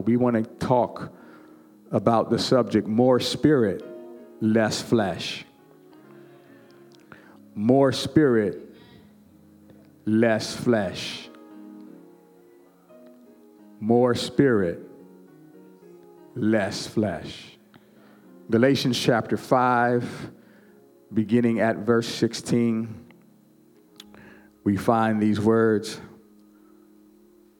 We want to talk about the subject more spirit, less flesh. More spirit, less flesh. More spirit, less flesh. Galatians chapter 5, beginning at verse 16, we find these words.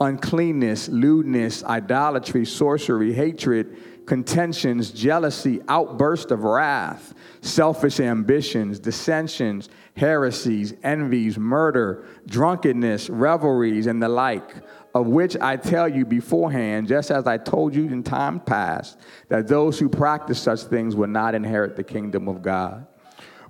uncleanness, lewdness, idolatry, sorcery, hatred, contentions, jealousy, outburst of wrath, selfish ambitions, dissensions, heresies, envies, murder, drunkenness, revelries, and the like, of which I tell you beforehand, just as I told you in time past, that those who practice such things will not inherit the kingdom of God.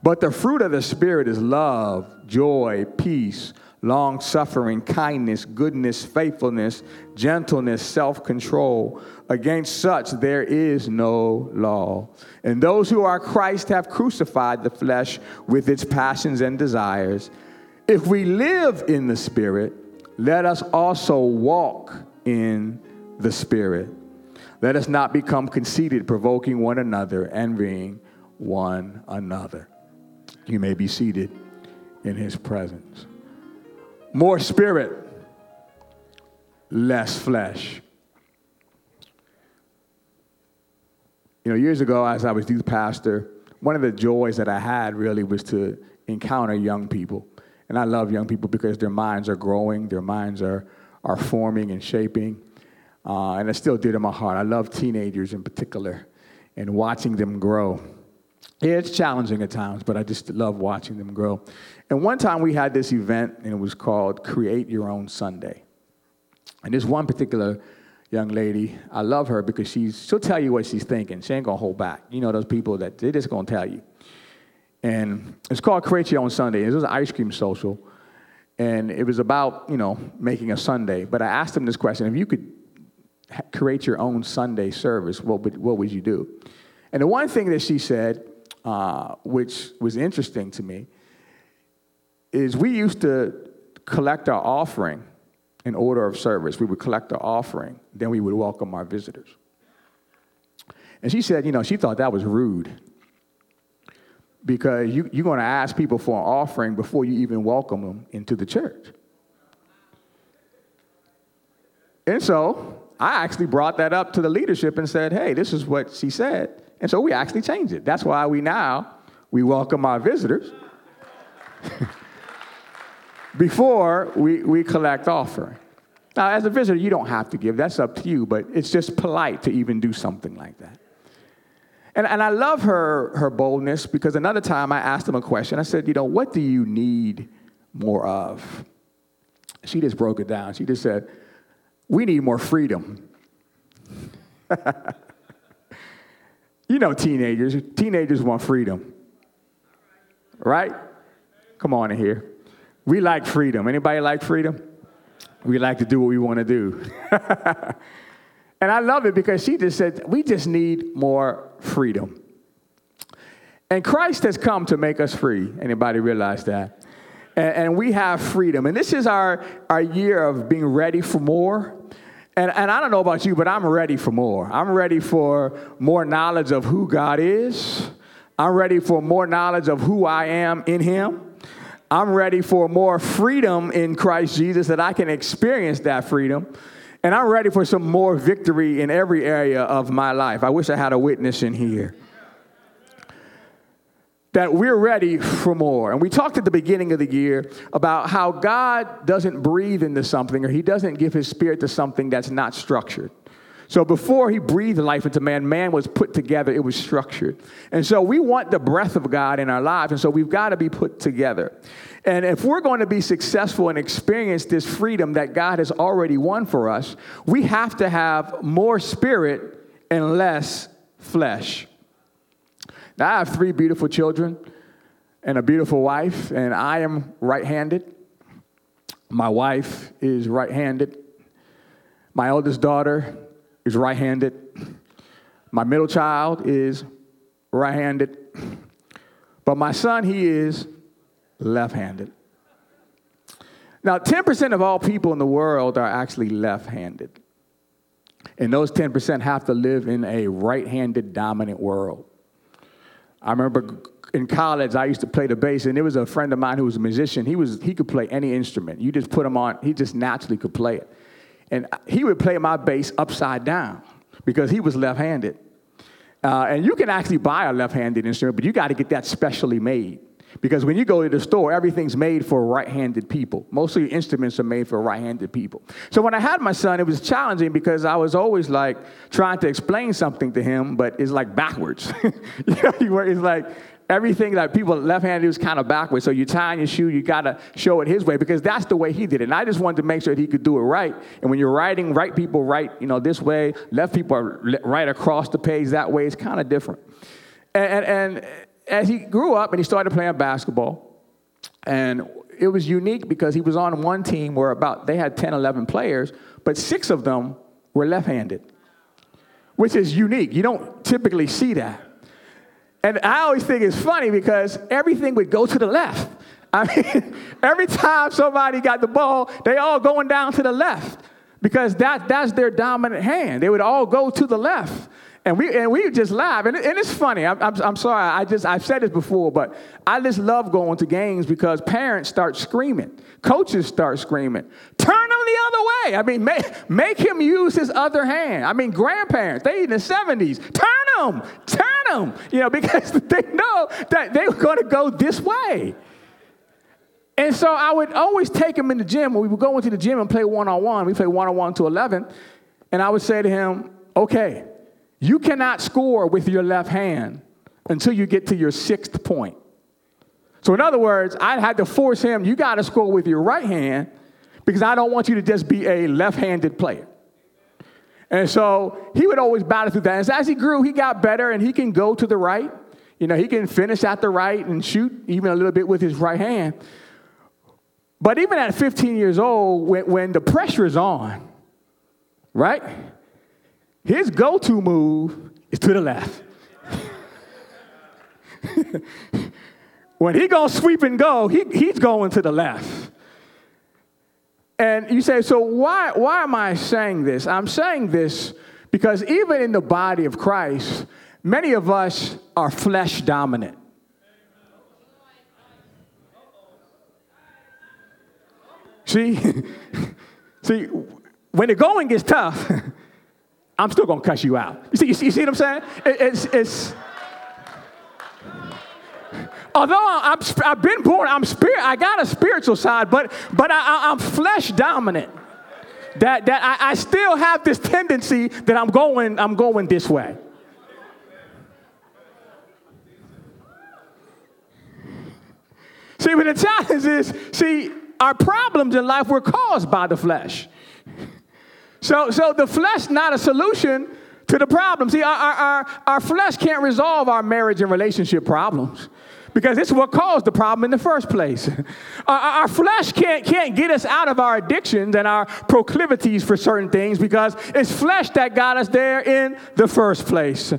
But the fruit of the Spirit is love, joy, peace long suffering, kindness, goodness, faithfulness, gentleness, self control. Against such there is no law. And those who are Christ have crucified the flesh with its passions and desires. If we live in the Spirit, let us also walk in the Spirit. Let us not become conceited, provoking one another, envying one another. You may be seated in his presence. More spirit, less flesh. You know, years ago, as I was youth pastor, one of the joys that I had really was to encounter young people. And I love young people because their minds are growing, their minds are, are forming and shaping. Uh, and it's still dear to my heart. I love teenagers in particular and watching them grow. Yeah, it's challenging at times, but I just love watching them grow. And one time we had this event, and it was called Create Your Own Sunday. And this one particular young lady, I love her because she's, she'll tell you what she's thinking. She ain't gonna hold back. You know those people that they're just gonna tell you. And it's called Create Your Own Sunday. It was an ice cream social. And it was about, you know, making a sundae. But I asked them this question if you could create your own Sunday service, what would, what would you do? And the one thing that she said uh, which was interesting to me, is we used to collect our offering in order of service. We would collect the offering, then we would welcome our visitors. And she said, you know, she thought that was rude because you, you're going to ask people for an offering before you even welcome them into the church. And so I actually brought that up to the leadership and said, hey, this is what she said. And so we actually changed it. That's why we now we welcome our visitors before we, we collect offering. Now, as a visitor, you don't have to give. That's up to you, but it's just polite to even do something like that. And, and I love her, her boldness because another time I asked him a question. I said, You know, what do you need more of? She just broke it down. She just said, We need more freedom. You know, teenagers. Teenagers want freedom. Right? Come on in here. We like freedom. Anybody like freedom? We like to do what we want to do. and I love it because she just said, we just need more freedom. And Christ has come to make us free. Anybody realize that? And, and we have freedom. And this is our, our year of being ready for more and, and I don't know about you, but I'm ready for more. I'm ready for more knowledge of who God is. I'm ready for more knowledge of who I am in Him. I'm ready for more freedom in Christ Jesus that I can experience that freedom. And I'm ready for some more victory in every area of my life. I wish I had a witness in here that we're ready for more. And we talked at the beginning of the year about how God doesn't breathe into something or he doesn't give his spirit to something that's not structured. So before he breathed life into man, man was put together, it was structured. And so we want the breath of God in our lives, and so we've got to be put together. And if we're going to be successful and experience this freedom that God has already won for us, we have to have more spirit and less flesh. Now, I have three beautiful children and a beautiful wife, and I am right handed. My wife is right handed. My eldest daughter is right handed. My middle child is right handed. But my son, he is left handed. Now, 10% of all people in the world are actually left handed. And those 10% have to live in a right handed dominant world. I remember in college, I used to play the bass, and there was a friend of mine who was a musician. He, was, he could play any instrument. You just put him on, he just naturally could play it. And he would play my bass upside down because he was left handed. Uh, and you can actually buy a left handed instrument, but you got to get that specially made. Because when you go to the store, everything's made for right handed people. Most of your instruments are made for right handed people. So when I had my son, it was challenging because I was always like trying to explain something to him, but it's like backwards. you know, it's like everything that people left-handed was kind of backwards. So you tie on your shoe, you gotta show it his way because that's the way he did it. And I just wanted to make sure that he could do it right. And when you're writing, right people write, you know, this way, left people are right across the page that way. It's kind of different. And, and, and as he grew up and he started playing basketball, and it was unique because he was on one team where about they had 10, 11 players, but six of them were left-handed, which is unique. You don't typically see that. And I always think it's funny because everything would go to the left. I mean, every time somebody got the ball, they all going down to the left because that, that's their dominant hand. They would all go to the left. And we, and we just laugh. And, and it's funny. I'm, I'm, I'm, sorry. I just, I've said this before, but I just love going to games because parents start screaming. Coaches start screaming. Turn him the other way. I mean, make, make him use his other hand. I mean, grandparents, they in the 70s. Turn him. Turn him. You know, because they know that they were going to go this way. And so I would always take him in the gym. When we would go into the gym and play one on one, we play one on one to 11. And I would say to him, okay, you cannot score with your left hand until you get to your sixth point. So, in other words, I had to force him, you got to score with your right hand because I don't want you to just be a left handed player. And so he would always battle through that. And as he grew, he got better and he can go to the right. You know, he can finish at the right and shoot even a little bit with his right hand. But even at 15 years old, when, when the pressure is on, right? His go to move is to the left. when he goes sweep and go, he, he's going to the left. And you say, so why, why am I saying this? I'm saying this because even in the body of Christ, many of us are flesh dominant. See, see, when the going gets tough, I'm still gonna cuss you out. You see, you see, you see what I'm saying? It, it's, it's, although i have been born, I'm spirit, I got a spiritual side, but, but I, am flesh dominant. That, that I, I still have this tendency that I'm going, I'm going this way. See, but the challenge is, see, our problems in life were caused by the flesh. So, so the flesh not a solution to the problem. See, our, our, our flesh can't resolve our marriage and relationship problems because is what caused the problem in the first place. Our, our, flesh can't, can't get us out of our addictions and our proclivities for certain things because it's flesh that got us there in the first place.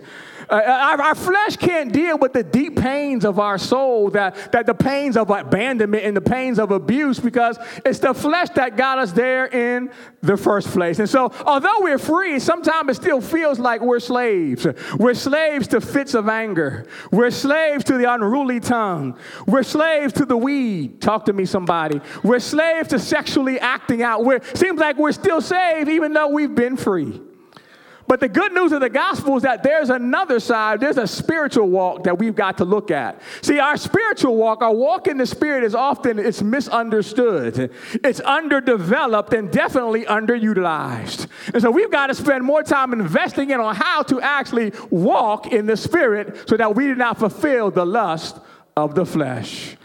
Uh, our, our, flesh can't deal with the deep pains of our soul, that, that the pains of abandonment and the pains of abuse, because it's the flesh that got us there in the first place. And so, although we're free, sometimes it still feels like we're slaves. We're slaves to fits of anger. We're slaves to the unruly tongue. We're slaves to the weed. Talk to me, somebody. We're slaves to sexually acting out. We're, seems like we're still saved even though we've been free. But the good news of the gospel is that there's another side, there's a spiritual walk that we've got to look at. See, our spiritual walk, our walk in the spirit is often it's misunderstood. It's underdeveloped and definitely underutilized. And so we've got to spend more time investing in on how to actually walk in the spirit so that we do not fulfill the lust of the flesh.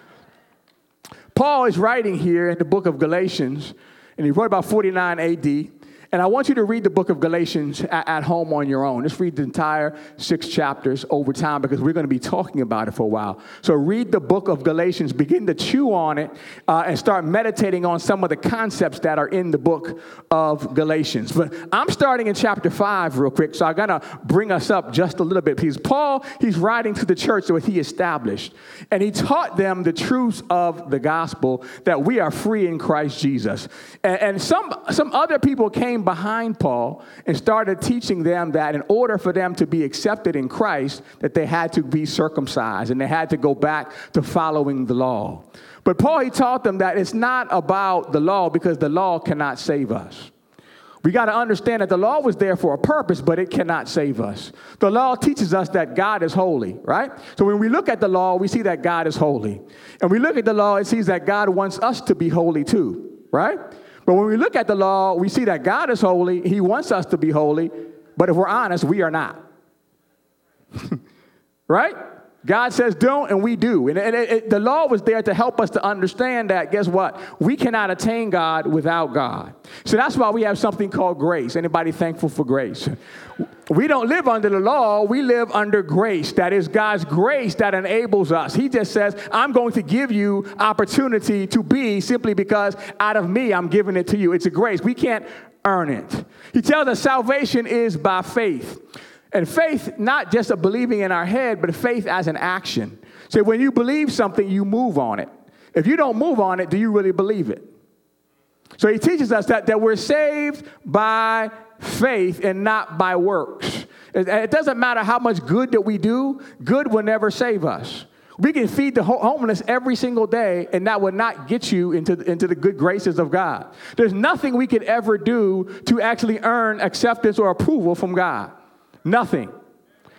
Paul is writing here in the book of Galatians, and he wrote about 49 AD. And I want you to read the book of Galatians at, at, home on your own. Just read the entire six chapters over time because we're going to be talking about it for a while. So read the book of Galatians, begin to chew on it, uh, and start meditating on some of the concepts that are in the book of Galatians. But I'm starting in chapter five real quick, so I got to bring us up just a little bit because Paul, he's writing to the church that he established, and he taught them the truths of the gospel that we are free in Christ Jesus. And, and some, some other people came behind Paul and started teaching them that in order for them to be accepted in Christ, that they had to be circumcised and they had to go back to following the law. But Paul, he taught them that it's not about the law because the law cannot save us. We got to understand that the law was there for a purpose, but it cannot save us. The law teaches us that God is holy, right? So when we look at the law, we see that God is holy. And we look at the law, it sees that God wants us to be holy too, right? But when we look at the law, we see that God is holy. He wants us to be holy. But if we're honest, we are not. right? God says don't, and we do. And it, it, the law was there to help us to understand that, guess what? We cannot attain God without God. So that's why we have something called grace. Anybody thankful for grace? We don't live under the law, we live under grace. That is God's grace that enables us. He just says, I'm going to give you opportunity to be simply because out of me, I'm giving it to you. It's a grace. We can't earn it. He tells us salvation is by faith. And faith, not just a believing in our head, but faith as an action. So when you believe something, you move on it. If you don't move on it, do you really believe it? So he teaches us that, that we're saved by faith and not by works. It, it doesn't matter how much good that we do, good will never save us. We can feed the homeless every single day, and that will not get you into, into the good graces of God. There's nothing we could ever do to actually earn acceptance or approval from God. Nothing.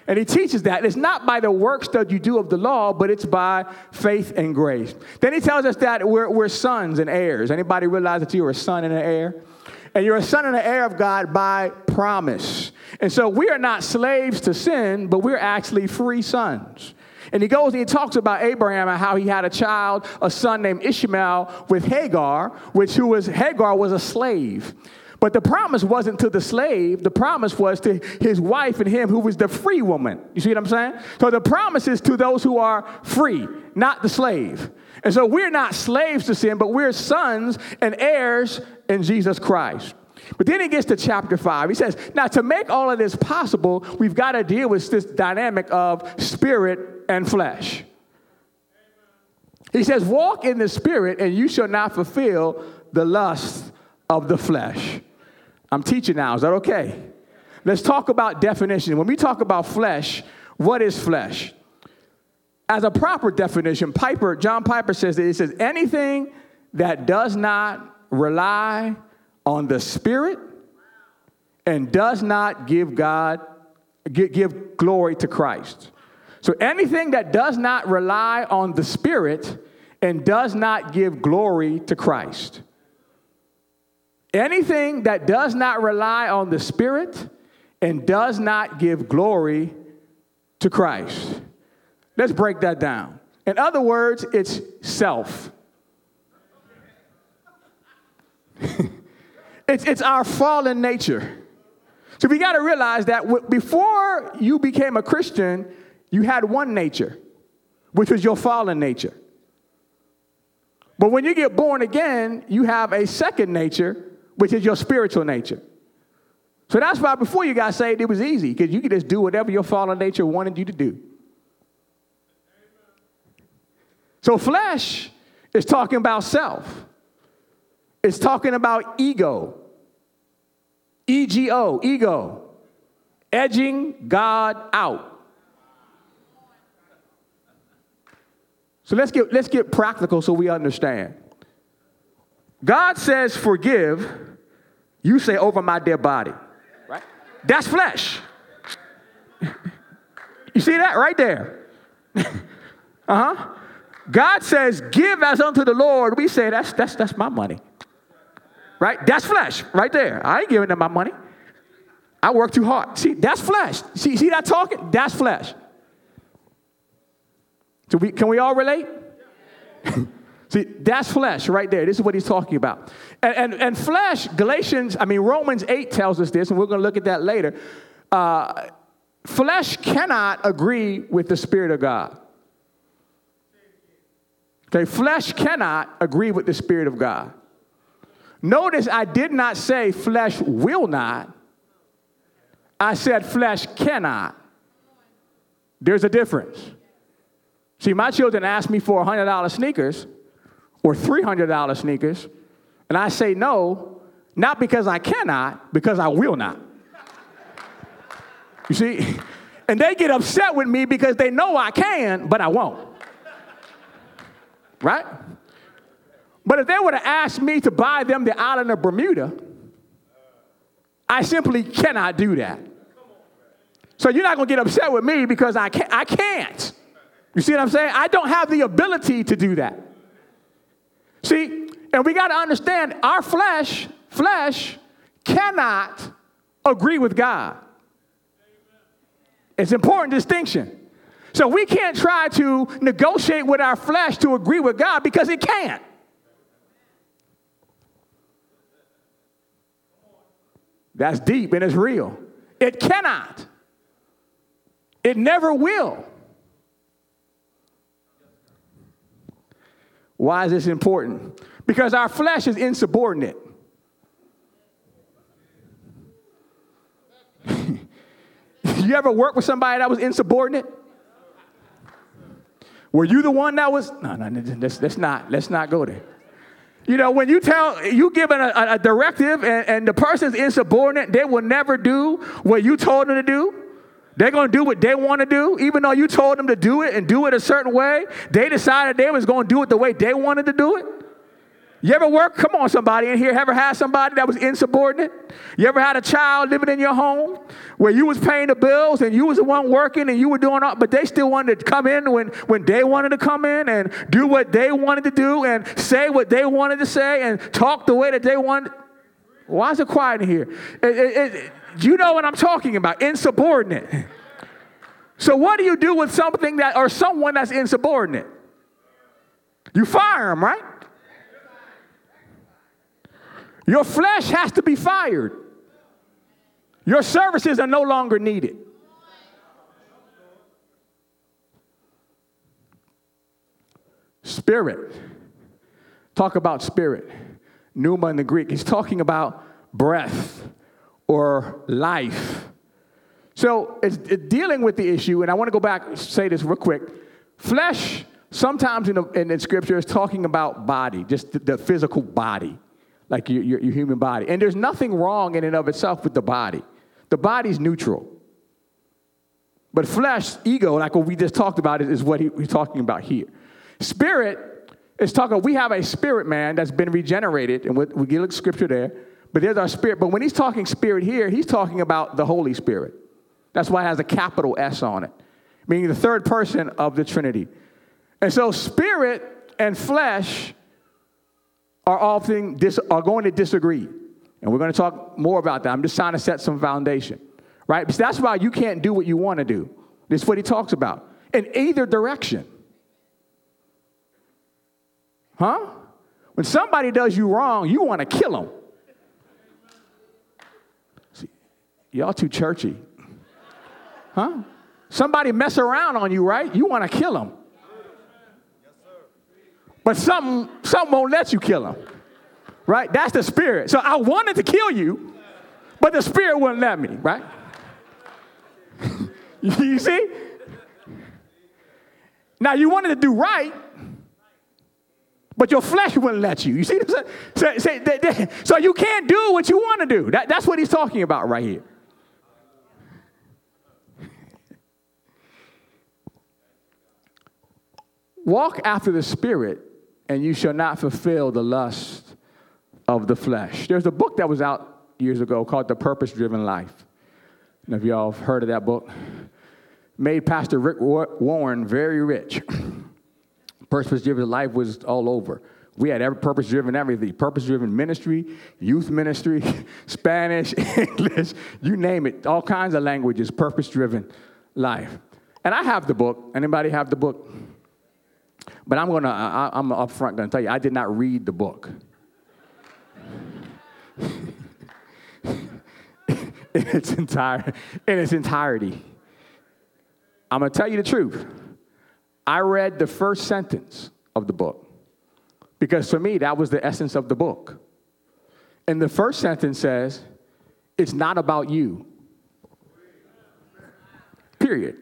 And he teaches that it's not by the works that you do of the law, but it's by faith and grace. Then he tells us that we're, we're sons and heirs. Anybody realize that you're a son and an heir? And you're a son and an heir of God by promise. And so we are not slaves to sin, but we're actually free sons. And he goes and he talks about Abraham and how he had a child, a son named Ishmael with Hagar, which who was Hagar was a slave. But the promise wasn't to the slave, the promise was to his wife and him who was the free woman. You see what I'm saying? So the promise is to those who are free, not the slave. And so we're not slaves to sin, but we're sons and heirs in Jesus Christ. But then he gets to chapter five. He says, Now, to make all of this possible, we've got to deal with this dynamic of spirit and flesh. He says, Walk in the spirit, and you shall not fulfill the lust of the flesh. I'm teaching now. Is that okay? Let's talk about definition. When we talk about flesh, what is flesh? As a proper definition, Piper, John Piper says that it says anything that does not rely on the Spirit and does not give God, give glory to Christ. So anything that does not rely on the Spirit and does not give glory to Christ. Anything that does not rely on the Spirit and does not give glory to Christ. Let's break that down. In other words, it's self. it's, it's our fallen nature. So we got to realize that w- before you became a Christian, you had one nature, which was your fallen nature. But when you get born again, you have a second nature, which is your spiritual nature. So that's why before you got saved, it was easy because you could just do whatever your fallen nature wanted you to do. So, flesh is talking about self, it's talking about ego. EGO, ego, edging God out. So let's get, let's get practical so we understand. God says, forgive, you say, over my dead body. Right? That's flesh. you see that right there? uh huh. God says, give as unto the Lord. We say, that's, that's, that's my money. Right? That's flesh right there. I ain't giving them my money. I work too hard. See, that's flesh. See, see that talking? That's flesh. So we, can we all relate? See, that's flesh right there. This is what he's talking about. And, and, and flesh, Galatians, I mean, Romans 8 tells us this, and we're going to look at that later. Uh, flesh cannot agree with the Spirit of God. Okay, flesh cannot agree with the Spirit of God. Notice I did not say flesh will not, I said flesh cannot. There's a difference. See, my children ask me for $100 sneakers or $300 sneakers, and I say no, not because I cannot, because I will not. You see? And they get upset with me because they know I can, but I won't. Right? But if they were to ask me to buy them the island of Bermuda, I simply cannot do that. So you're not going to get upset with me because I can't, I can't. You see what I'm saying? I don't have the ability to do that. See, and we got to understand our flesh, flesh cannot agree with God. It's important distinction. So we can't try to negotiate with our flesh to agree with God because it can't. That's deep and it's real. It cannot. It never will. Why is this important? Because our flesh is insubordinate. you ever work with somebody that was insubordinate? Were you the one that was? No, no, let's, let's not. Let's not go there. You know, when you tell, you give a, a, directive and, and the person's insubordinate, they will never do what you told them to do. They're going to do what they want to do, even though you told them to do it and do it a certain way. They decided they was going to do it the way they wanted to do it. You ever work? Come on, somebody in here. Ever had somebody that was insubordinate? You ever had a child living in your home where you was paying the bills and you was the one working and you were doing all, but they still wanted to come in when, when they wanted to come in and do what they wanted to do and say what they wanted to say and talk the way that they wanted. Why is it quiet in here? It, it, it, you know what I'm talking about? Insubordinate. So what do you do with something that or someone that's insubordinate? You fire them, right? Your flesh has to be fired. Your services are no longer needed. Spirit. Talk about spirit. Pneuma in the Greek. He's talking about breath or life. So it's, dealing with the issue, and I want to go back say this real quick. Flesh, sometimes in, the, in the scripture, is talking about body, just the, the physical body like your, your, your human body. And there's nothing wrong in and of itself with the body. The body's neutral. But flesh, ego, like what we just talked about, is, is what he, he's talking about here. Spirit is talking, we have a spirit man that's been regenerated, and we, we get scripture there, but there's our spirit. But when he's talking spirit here, he's talking about the Holy Spirit. That's why it has a capital S on it, meaning the third person of the Trinity. And so spirit and flesh are often dis- are going to disagree. And we're going to talk more about that. I'm just trying to set some foundation, right? Because that's why you can't do what you want to do. This is what he talks about. In either direction. Huh? When somebody does you wrong, you want to kill them. Y'all too churchy. Huh? Somebody mess around on you, right? You want to kill them. But something, something won't let you kill him. Right? That's the spirit. So I wanted to kill you, but the spirit wouldn't let me, right? you see? Now you wanted to do right, but your flesh wouldn't let you. You see? So, so, so you can't do what you want to do. That, that's what he's talking about right here. Walk after the Spirit, and you shall not fulfill the lust of the flesh. There's a book that was out years ago called The Purpose Driven Life. And if y'all have heard of that book, made Pastor Rick Warren very rich. Purpose Driven Life was all over. We had every purpose driven everything purpose driven ministry, youth ministry, Spanish, English, you name it, all kinds of languages, purpose driven life. And I have the book. Anybody have the book? But I'm gonna, I, I'm upfront gonna tell you, I did not read the book. in its entire, in its entirety. I'm gonna tell you the truth. I read the first sentence of the book because for me that was the essence of the book. And the first sentence says, "It's not about you." Period.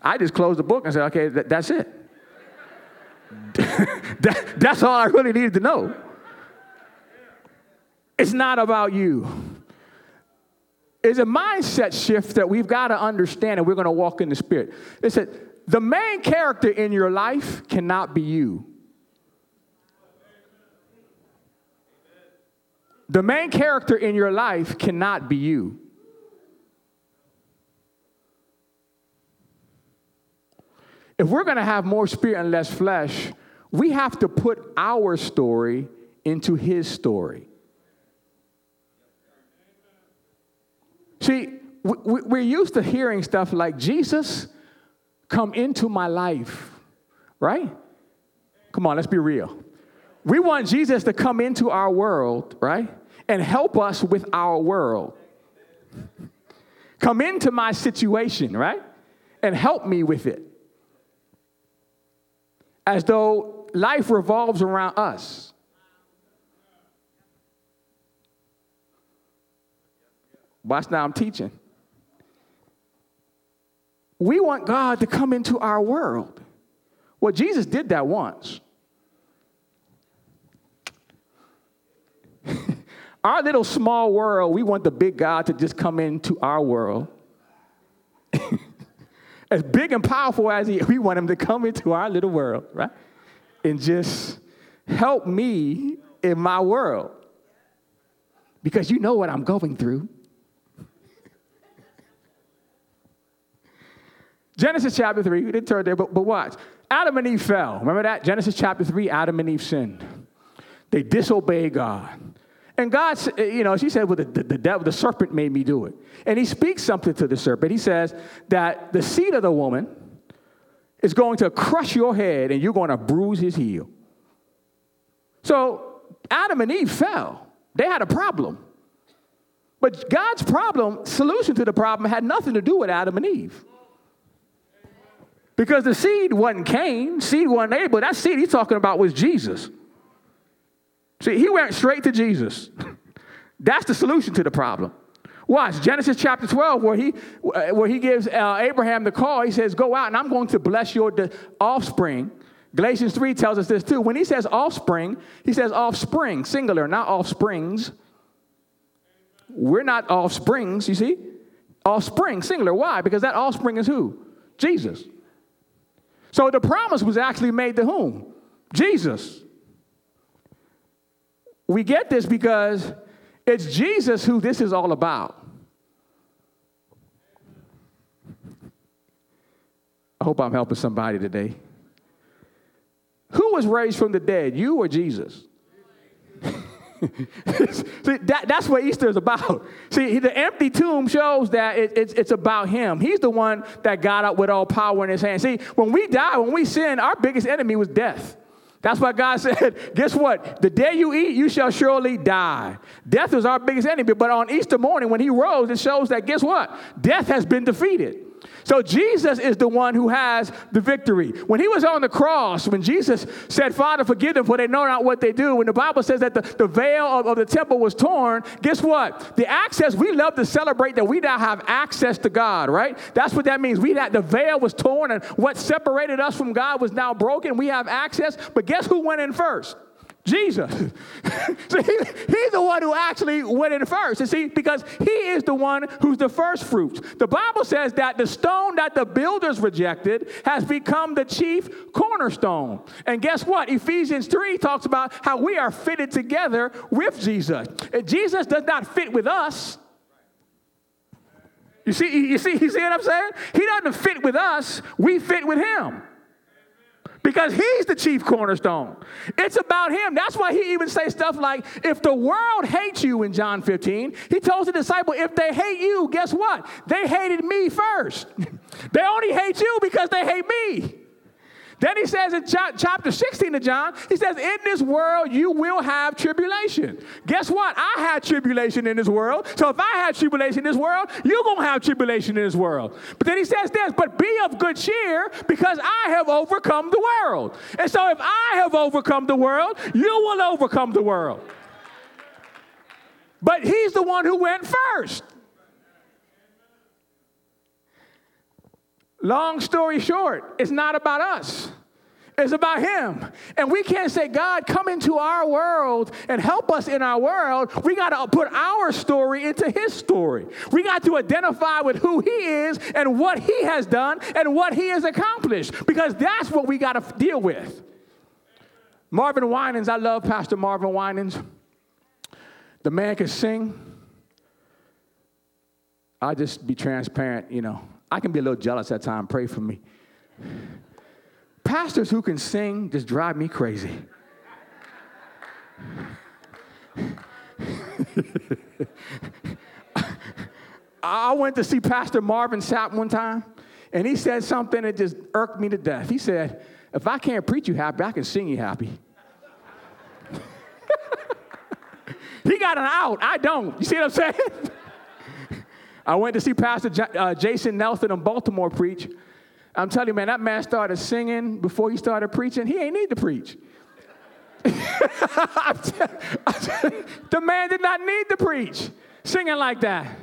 I just closed the book and said, "Okay, th- that's it." That, that's all I really needed to know. It's not about you. It's a mindset shift that we've got to understand, and we're going to walk in the Spirit. It said, the main character in your life cannot be you. The main character in your life cannot be you. If we're going to have more spirit and less flesh, we have to put our story into his story. See, we're used to hearing stuff like, Jesus, come into my life, right? Come on, let's be real. We want Jesus to come into our world, right? And help us with our world. Come into my situation, right? And help me with it. As though life revolves around us. Watch now, I'm teaching. We want God to come into our world. Well, Jesus did that once. our little small world, we want the big God to just come into our world. as big and powerful as he, we want him to come into our little world, right? And just help me in my world. Because you know what I'm going through. Genesis chapter 3, we didn't turn there, but, but watch. Adam and Eve fell. Remember that? Genesis chapter 3, Adam and Eve sinned. They disobeyed God. And God, eh, you know, she said, well, the, the, the devil, the serpent made me do it. And he speaks something to the serpent. He says that the seed of the woman is going to crush your head and you're going to bruise his heel. So Adam and Eve fell. They had a problem. But God's problem, solution to the problem, had nothing to do with Adam and Eve. Because the seed wasn't Cain, seed wasn't Abel. That seed he's talking about was Jesus. See, he went straight to Jesus. That's the solution to the problem. Watch Genesis chapter 12, where he, where he gives uh, Abraham the call. He says, Go out and I'm going to bless your offspring. Galatians 3 tells us this too. When he says offspring, he says offspring, singular, not offsprings. We're not offsprings, you see? Offspring, singular. Why? Because that offspring is who? Jesus. So the promise was actually made to whom? Jesus. We get this because it's Jesus who this is all about. I hope I'm helping somebody today. Who was raised from the dead, you or Jesus? See, that, that's what Easter is about. See, the empty tomb shows that it, it's, it's about Him. He's the one that got up with all power in His hand. See, when we die, when we sin, our biggest enemy was death. That's why God said, guess what? The day you eat, you shall surely die. Death is our biggest enemy. But on Easter morning, when He rose, it shows that, guess what? Death has been defeated. So Jesus is the one who has the victory. When he was on the cross, when Jesus said, Father, forgive them, for they know not what they do, when the Bible says that the, the veil of, of the temple was torn, guess what? The access, we love to celebrate that we now have access to God, right? That's what that means. We had the veil was torn, and what separated us from God was now broken. We have access, but guess who went in first? Jesus. so he, he's the one who actually went in first. You see, because he is the one who's the first fruits. The Bible says that the stone that the builders rejected has become the chief cornerstone. And guess what? Ephesians 3 talks about how we are fitted together with Jesus. And Jesus does not fit with us. You see, you see, you see what I'm saying? He doesn't fit with us, we fit with him because he's the chief cornerstone. It's about him. That's why he even says stuff like, if the world hates you in John 15, he tells the disciple, if they hate you, guess what? They hated me first. they only hate you because they hate me. Then he says in chapter 16 of John, he says, In this world you will have tribulation. Guess what? I had tribulation in this world. So if I had tribulation in this world, you're going to have tribulation in this world. But then he says this, but be of good cheer because I have overcome the world. And so if I have overcome the world, you will overcome the world. But he's the one who went first. Long story short, it's not about us. It's about him. And we can't say, God, come into our world and help us in our world. We got to put our story into his story. We got to identify with who he is and what he has done and what he has accomplished because that's what we got to deal with. Marvin Winans, I love Pastor Marvin Winans. The man can sing. I'll just be transparent, you know. I can be a little jealous at times. Pray for me. Pastors who can sing just drive me crazy. I went to see Pastor Marvin Sapp one time, and he said something that just irked me to death. He said, If I can't preach you happy, I can sing you happy. he got an out. I don't. You see what I'm saying? I went to see Pastor J- uh, Jason Nelson in Baltimore preach. I'm telling you, man, that man started singing before he started preaching. He ain't need to preach. the man did not need to preach singing like that.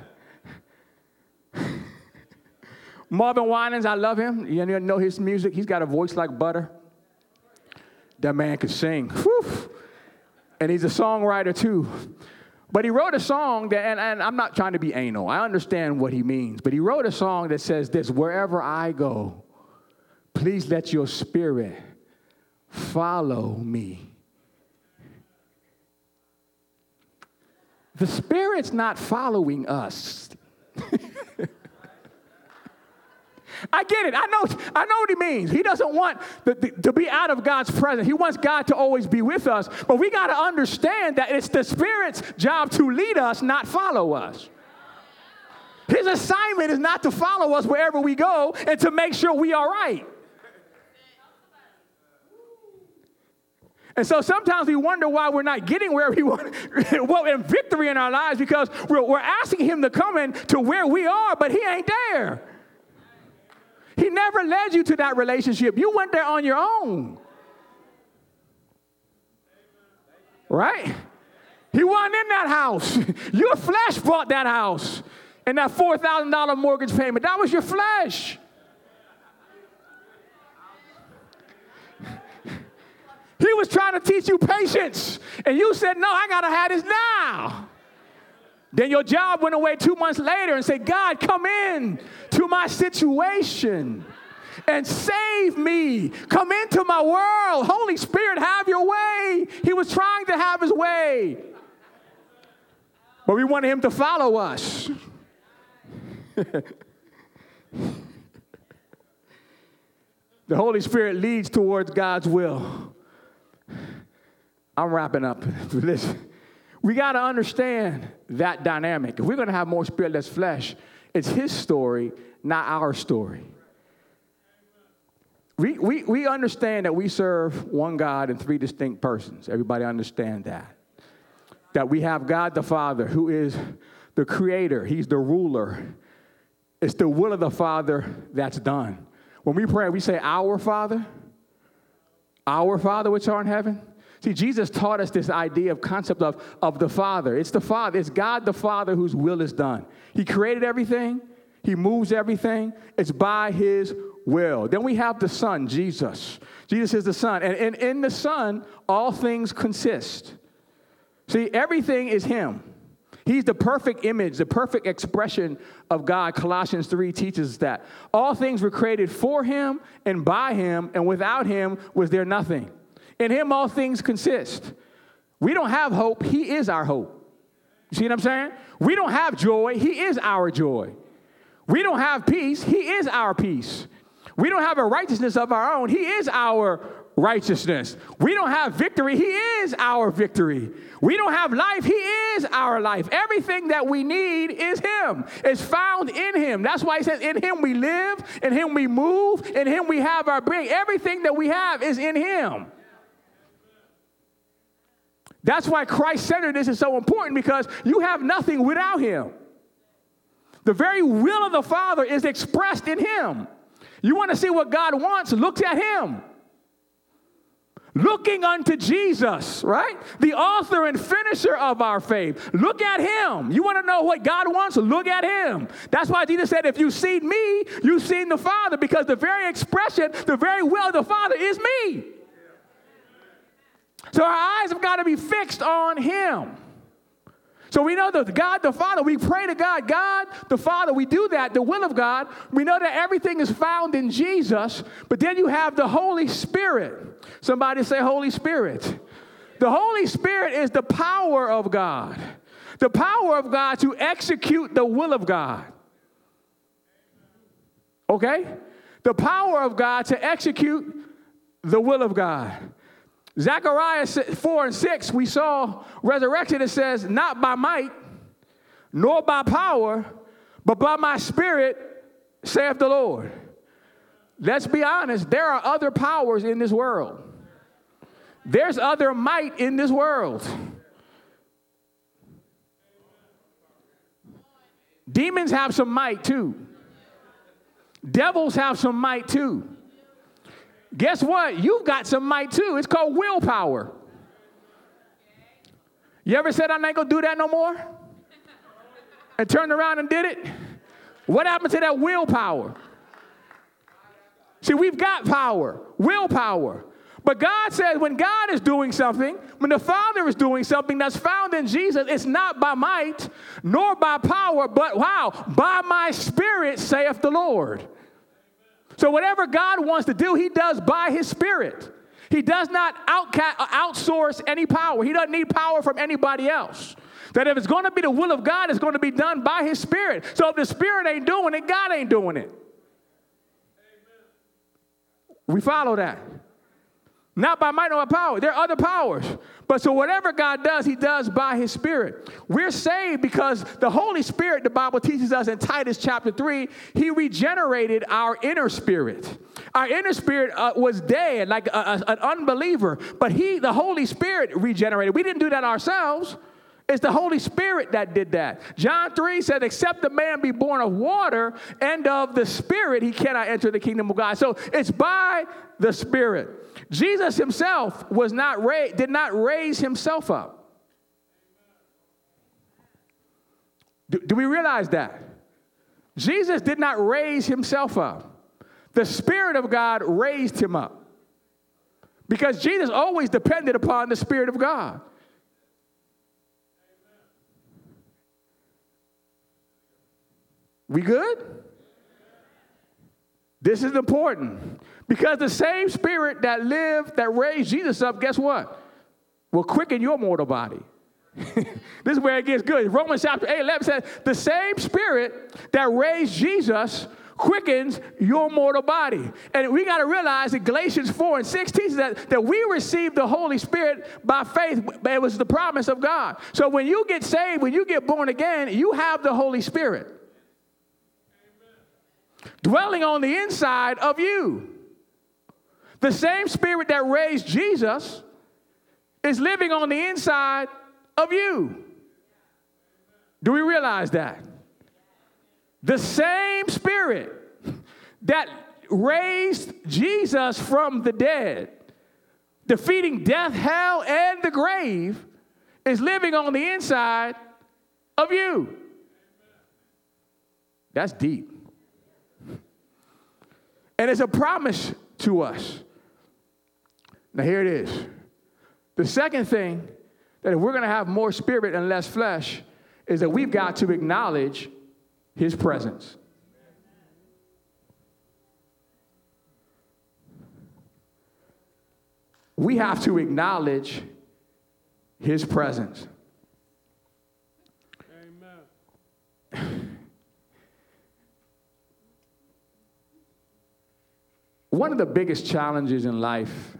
Marvin Winans, I love him. You know his music. He's got a voice like butter. That man can sing. Whew. And he's a songwriter too. But he wrote a song that, and, and, I'm not trying to be anal, I understand what he means, but he wrote a song that says this Wherever I go, please let your spirit follow me. The spirit's not following us. I get it. I know, I know what he means. He doesn't want the, the, to be out of God's presence. He wants God to always be with us. But we got to understand that it's the Spirit's job to lead us, not follow us. His assignment is not to follow us wherever we go and to make sure we are right. And so sometimes we wonder why we're not getting where we want, well, in victory in our lives because we're, we're asking Him to come in to where we are, but He ain't there. He never led you to that relationship. You went there on your own. Right? He wasn't in that house. Your flesh bought that house and that $4,000 mortgage payment. That was your flesh. He was trying to teach you patience, and you said, No, I got to have this now. Then your job went away two months later and said, God, come in to my situation and save me. Come into my world. Holy Spirit, have your way. He was trying to have his way. But we wanted him to follow us. the Holy Spirit leads towards God's will. I'm wrapping up. Listen. We got to understand that dynamic. If we're going to have more spirit less flesh, it's his story, not our story. We, we, we understand that we serve one God in three distinct persons. Everybody understand that. That we have God the Father, who is the creator, he's the ruler. It's the will of the Father that's done. When we pray, we say, Our Father, our Father which art in heaven See, Jesus taught us this idea of concept of, of the Father. It's the Father, it's God the Father whose will is done. He created everything, He moves everything. It's by His will. Then we have the Son, Jesus. Jesus is the Son. And, and in the Son, all things consist. See, everything is Him. He's the perfect image, the perfect expression of God. Colossians 3 teaches that. All things were created for Him and by Him, and without Him was there nothing. In him, all things consist. We don't have hope, he is our hope. You see what I'm saying? We don't have joy, he is our joy. We don't have peace, he is our peace. We don't have a righteousness of our own, he is our righteousness. We don't have victory. He is our victory. We don't have life. He is our life. Everything that we need is Him. It's found in Him. That's why He says, In Him we live, in Him we move, in Him we have our being. Everything that we have is in Him. That's why Christ centeredness is so important because you have nothing without Him. The very will of the Father is expressed in Him. You want to see what God wants? Look at Him looking unto Jesus, right? The author and finisher of our faith. Look at him. You want to know what God wants? Look at him. That's why Jesus said, If you've seen me, you've seen the Father, because the very expression, the very will of the Father is me. So our eyes have got to be fixed on him. So we know that God the Father, we pray to God, God the Father, we do that, the will of God. We know that everything is found in Jesus, but then you have the Holy Spirit. Somebody say, Holy Spirit. The Holy Spirit is the power of God, the power of God to execute the will of God. Okay? The power of God to execute the will of God. Zechariah 4 and 6, we saw resurrection. It says, Not by might, nor by power, but by my spirit, saith the Lord. Let's be honest, there are other powers in this world. There's other might in this world. Demons have some might too. Devils have some might too. Guess what? You've got some might too. It's called willpower. You ever said, I'm not gonna do that no more? And turned around and did it? What happened to that willpower? See, we've got power, willpower. But God says when God is doing something, when the Father is doing something that's found in Jesus, it's not by might nor by power, but wow, by my spirit, saith the Lord. So, whatever God wants to do, He does by His Spirit. He does not uh, outsource any power, He doesn't need power from anybody else. That if it's going to be the will of God, it's going to be done by His Spirit. So, if the Spirit ain't doing it, God ain't doing it. We follow that. Not by might nor by power. There are other powers. But so whatever God does, he does by his spirit. We're saved because the Holy Spirit, the Bible teaches us in Titus chapter 3, he regenerated our inner spirit. Our inner spirit uh, was dead, like a, a, an unbeliever, but he, the Holy Spirit, regenerated. We didn't do that ourselves. It's the Holy Spirit that did that. John 3 said, Except the man be born of water and of the Spirit, he cannot enter the kingdom of God. So it's by the Spirit. Jesus himself was not ra- did not raise himself up. Do, do we realize that? Jesus did not raise himself up. The Spirit of God raised him up. Because Jesus always depended upon the Spirit of God. We good? This is important because the same spirit that lived, that raised Jesus up, guess what? Will quicken your mortal body. this is where it gets good. Romans chapter 8, 11 says, The same spirit that raised Jesus quickens your mortal body. And we got to realize that Galatians 4 and 6 teaches that, that we received the Holy Spirit by faith. It was the promise of God. So when you get saved, when you get born again, you have the Holy Spirit dwelling on the inside of you. The same spirit that raised Jesus is living on the inside of you. Do we realize that? The same spirit that raised Jesus from the dead, defeating death, hell, and the grave, is living on the inside of you. That's deep. And it's a promise to us. Now, here it is. The second thing that if we're going to have more spirit and less flesh is that we've got to acknowledge his presence. We have to acknowledge his presence. One of the biggest challenges in life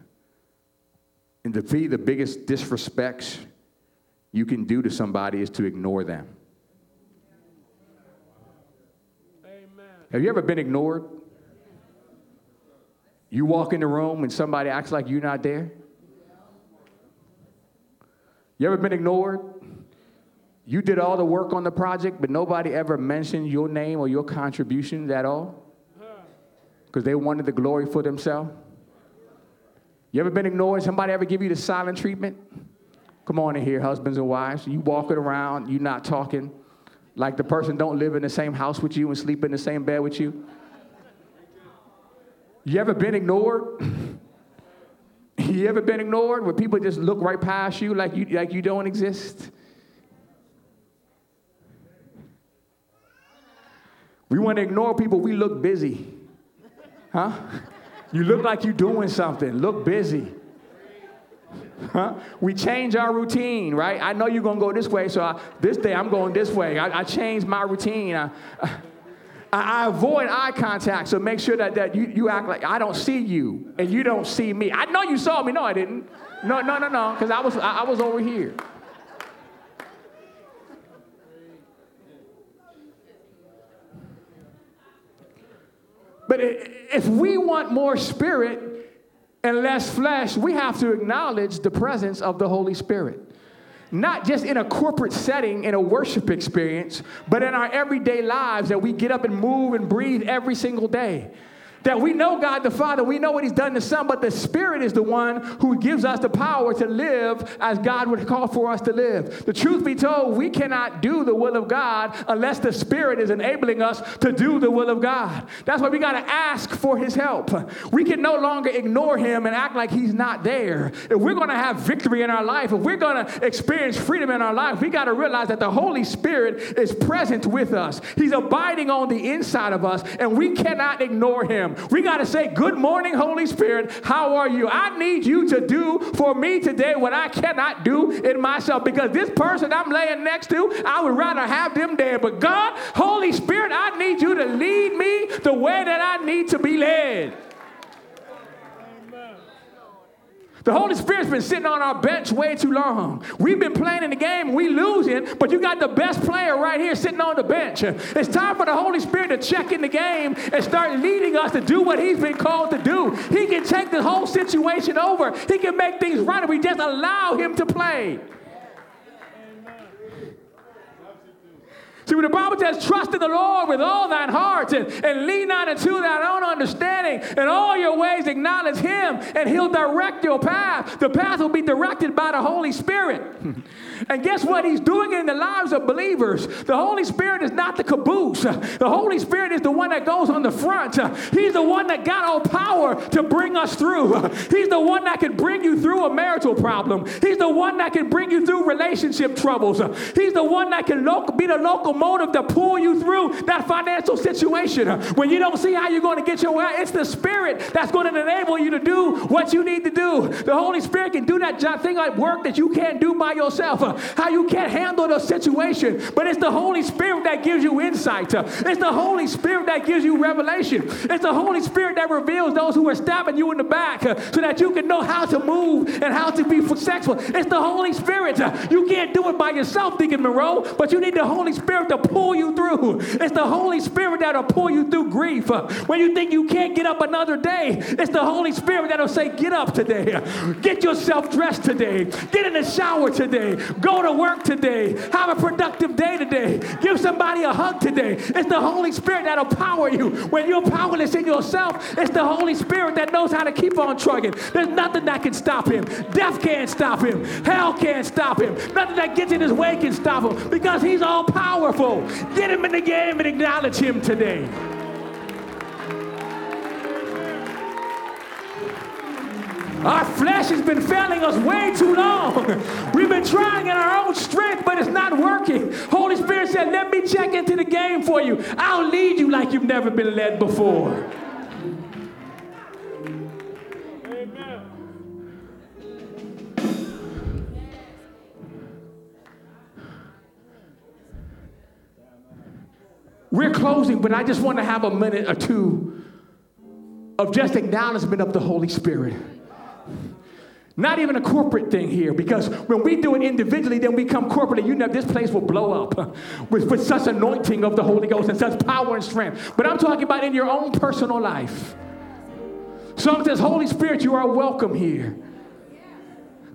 And to be the biggest disrespects you can do to somebody is to ignore them. Amen. Have you ever been ignored? You walk in the room and somebody acts like you're not there? You ever been ignored? You did all the work on the project, but nobody ever mentioned your name or your contributions at all? Because they wanted the glory for themselves? You ever been ignored? Somebody ever give you the silent treatment? Come on in here, husbands and wives. You walking around, you not talking, like the person don't live in the same house with you and sleep in the same bed with you. You ever been ignored? you ever been ignored where people just look right past you like you like you don't exist? We want to ignore people, we look busy. Huh? You look like you're doing something. Look busy. Huh? We change our routine, right? I know you're going to go this way, so I, this day I'm going this way. I, I changed my routine. I, I, avoid eye contact, so make sure that, that you, you act like I don't see you and you don't see me. I know you saw me. No, I didn't. No, no, no, no, because I was, I, I was over here. But if we want more spirit and less flesh, we have to acknowledge the presence of the Holy Spirit. Not just in a corporate setting, in a worship experience, but in our everyday lives that we get up and move and breathe every single day. That we know God the Father, we know what He's done to Son, but the Spirit is the one who gives us the power to live as God would call for us to live. The truth be told, we cannot do the will of God unless the Spirit is enabling us to do the will of God. That's why we got to ask for His help. We can no longer ignore Him and act like He's not there. If we're going to have victory in our life, if we're going to experience freedom in our life, we got to realize that the Holy Spirit is present with us. He's abiding on the inside of us, and we cannot ignore Him. We got to say, Good morning, Holy Spirit. How are you? I need you to do for me today what I cannot do in myself because this person I'm laying next to, I would rather have them dead. But God, Holy Spirit, I need you to lead me the way that I need to be led. The Holy Spirit's been sitting on our bench way too long. We've been playing in the game, we losing, but you got the best player right here sitting on the bench. It's time for the Holy Spirit to check in the game and start leading us to do what He's been called to do. He can take the whole situation over. He can make things right if we just allow Him to play. See, the Bible says, trust in the Lord with all thine heart and, and lean not into thine own understanding, and all your ways acknowledge him, and he'll direct your path. The path will be directed by the Holy Spirit. and guess what? He's doing it in the lives of believers. The Holy Spirit is not the caboose. The Holy Spirit is the one that goes on the front. He's the one that got all power to bring us through. He's the one that can bring you through a marital problem. He's the one that can bring you through relationship troubles. He's the one that can be the locomotive to pull you through that financial situation. When you don't see how you're going to get your way, it's the Spirit that's going to enable you to do what you need to do. The Holy Spirit can do that thing at work that you can't do by yourself, how you can't handle the situation. But it's the Holy Spirit that gives you insight. It's the Holy Spirit that gives you revelation. It's the Holy Spirit that reveals those who are stabbing you in the back so that you can know how to move and how to be successful. It's the Holy Spirit. You can't do it by yourself, Deacon Monroe, but you need the Holy Spirit to pull you through. It's the Holy Spirit that'll pull you through grief. When you think you can't get up another day, it's the Holy Spirit that'll say, Get up today. Get yourself dressed today. Get in the shower today. Go to work today. Have a productive day today. Give somebody a hug today. It's the Holy Spirit that'll power you. When you're powerless in yourself, it's the Holy Spirit that knows how to keep on trucking. There's nothing that can stop him. Death can't stop him. Hell can't stop him. Nothing that gets in his way can stop him because he's all powerful. Get him in the game and acknowledge him today. Our flesh has been failing us way too long. We've been trying in our own strength, but it's not working. Holy Spirit said, Let me check into the game for you. I'll lead you like you've never been led before. We're closing, but I just want to have a minute or two of just acknowledgement of the Holy Spirit. Not even a corporate thing here, because when we do it individually, then we come corporately. You know, this place will blow up with, with such anointing of the Holy Ghost and such power and strength. But I'm talking about in your own personal life. Song says, Holy Spirit, you are welcome here.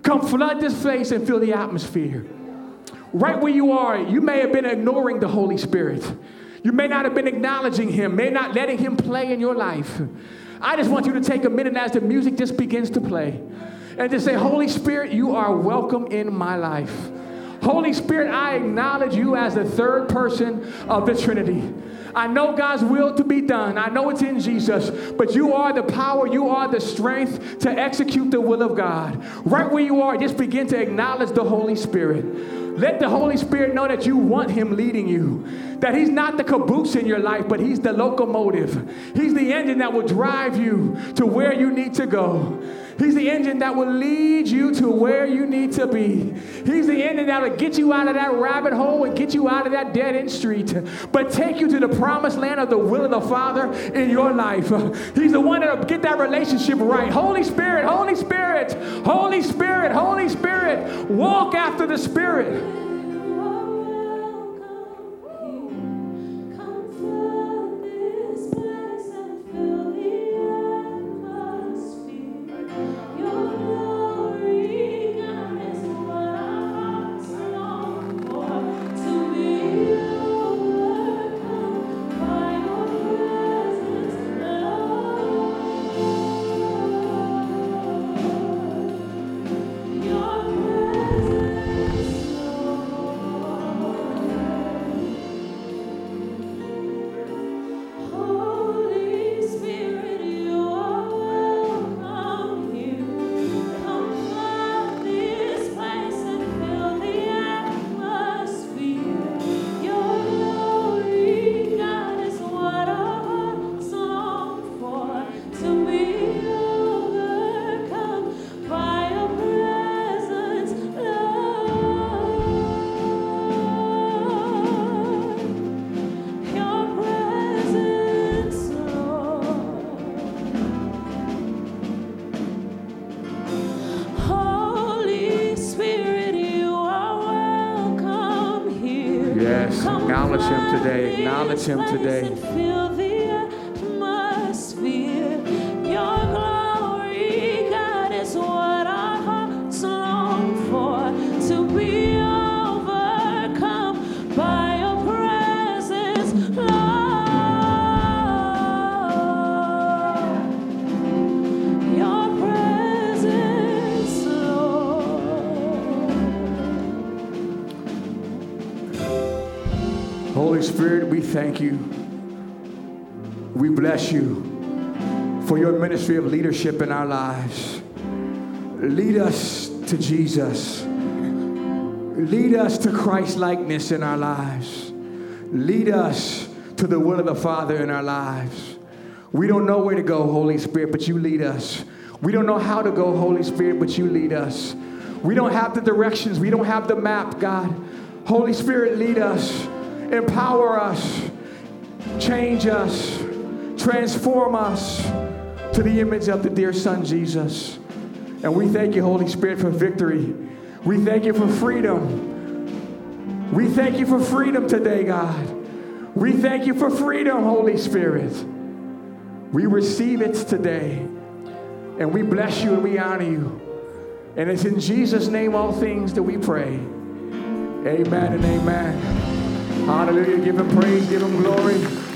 Come flood this place and fill the atmosphere. Right where you are, you may have been ignoring the Holy Spirit. You may not have been acknowledging Him, may not letting Him play in your life. I just want you to take a minute as the music just begins to play and just say, Holy Spirit, you are welcome in my life. Holy Spirit, I acknowledge you as the third person of the Trinity. I know God's will to be done. I know it's in Jesus, but you are the power, you are the strength to execute the will of God. Right where you are, just begin to acknowledge the Holy Spirit. Let the Holy Spirit know that you want Him leading you. That He's not the caboose in your life, but He's the locomotive. He's the engine that will drive you to where you need to go. He's the engine that will lead you to where you need to be. He's the engine that will get you out of that rabbit hole and get you out of that dead end street, but take you to the promised land of the will of the Father in your life. He's the one that will get that relationship right. Holy Spirit, Holy Spirit, Holy Spirit, Holy Spirit, walk after the Spirit. Him today. Thank you. We bless you for your ministry of leadership in our lives. Lead us to Jesus. Lead us to Christ likeness in our lives. Lead us to the will of the Father in our lives. We don't know where to go, Holy Spirit, but you lead us. We don't know how to go, Holy Spirit, but you lead us. We don't have the directions, we don't have the map, God. Holy Spirit, lead us empower us, change us, transform us to the image of the dear Son Jesus. And we thank you, Holy Spirit, for victory. We thank you for freedom. We thank you for freedom today, God. We thank you for freedom, Holy Spirit. We receive it today. And we bless you and we honor you. And it's in Jesus' name all things that we pray. Amen and amen. Hallelujah. Give him praise, give him glory.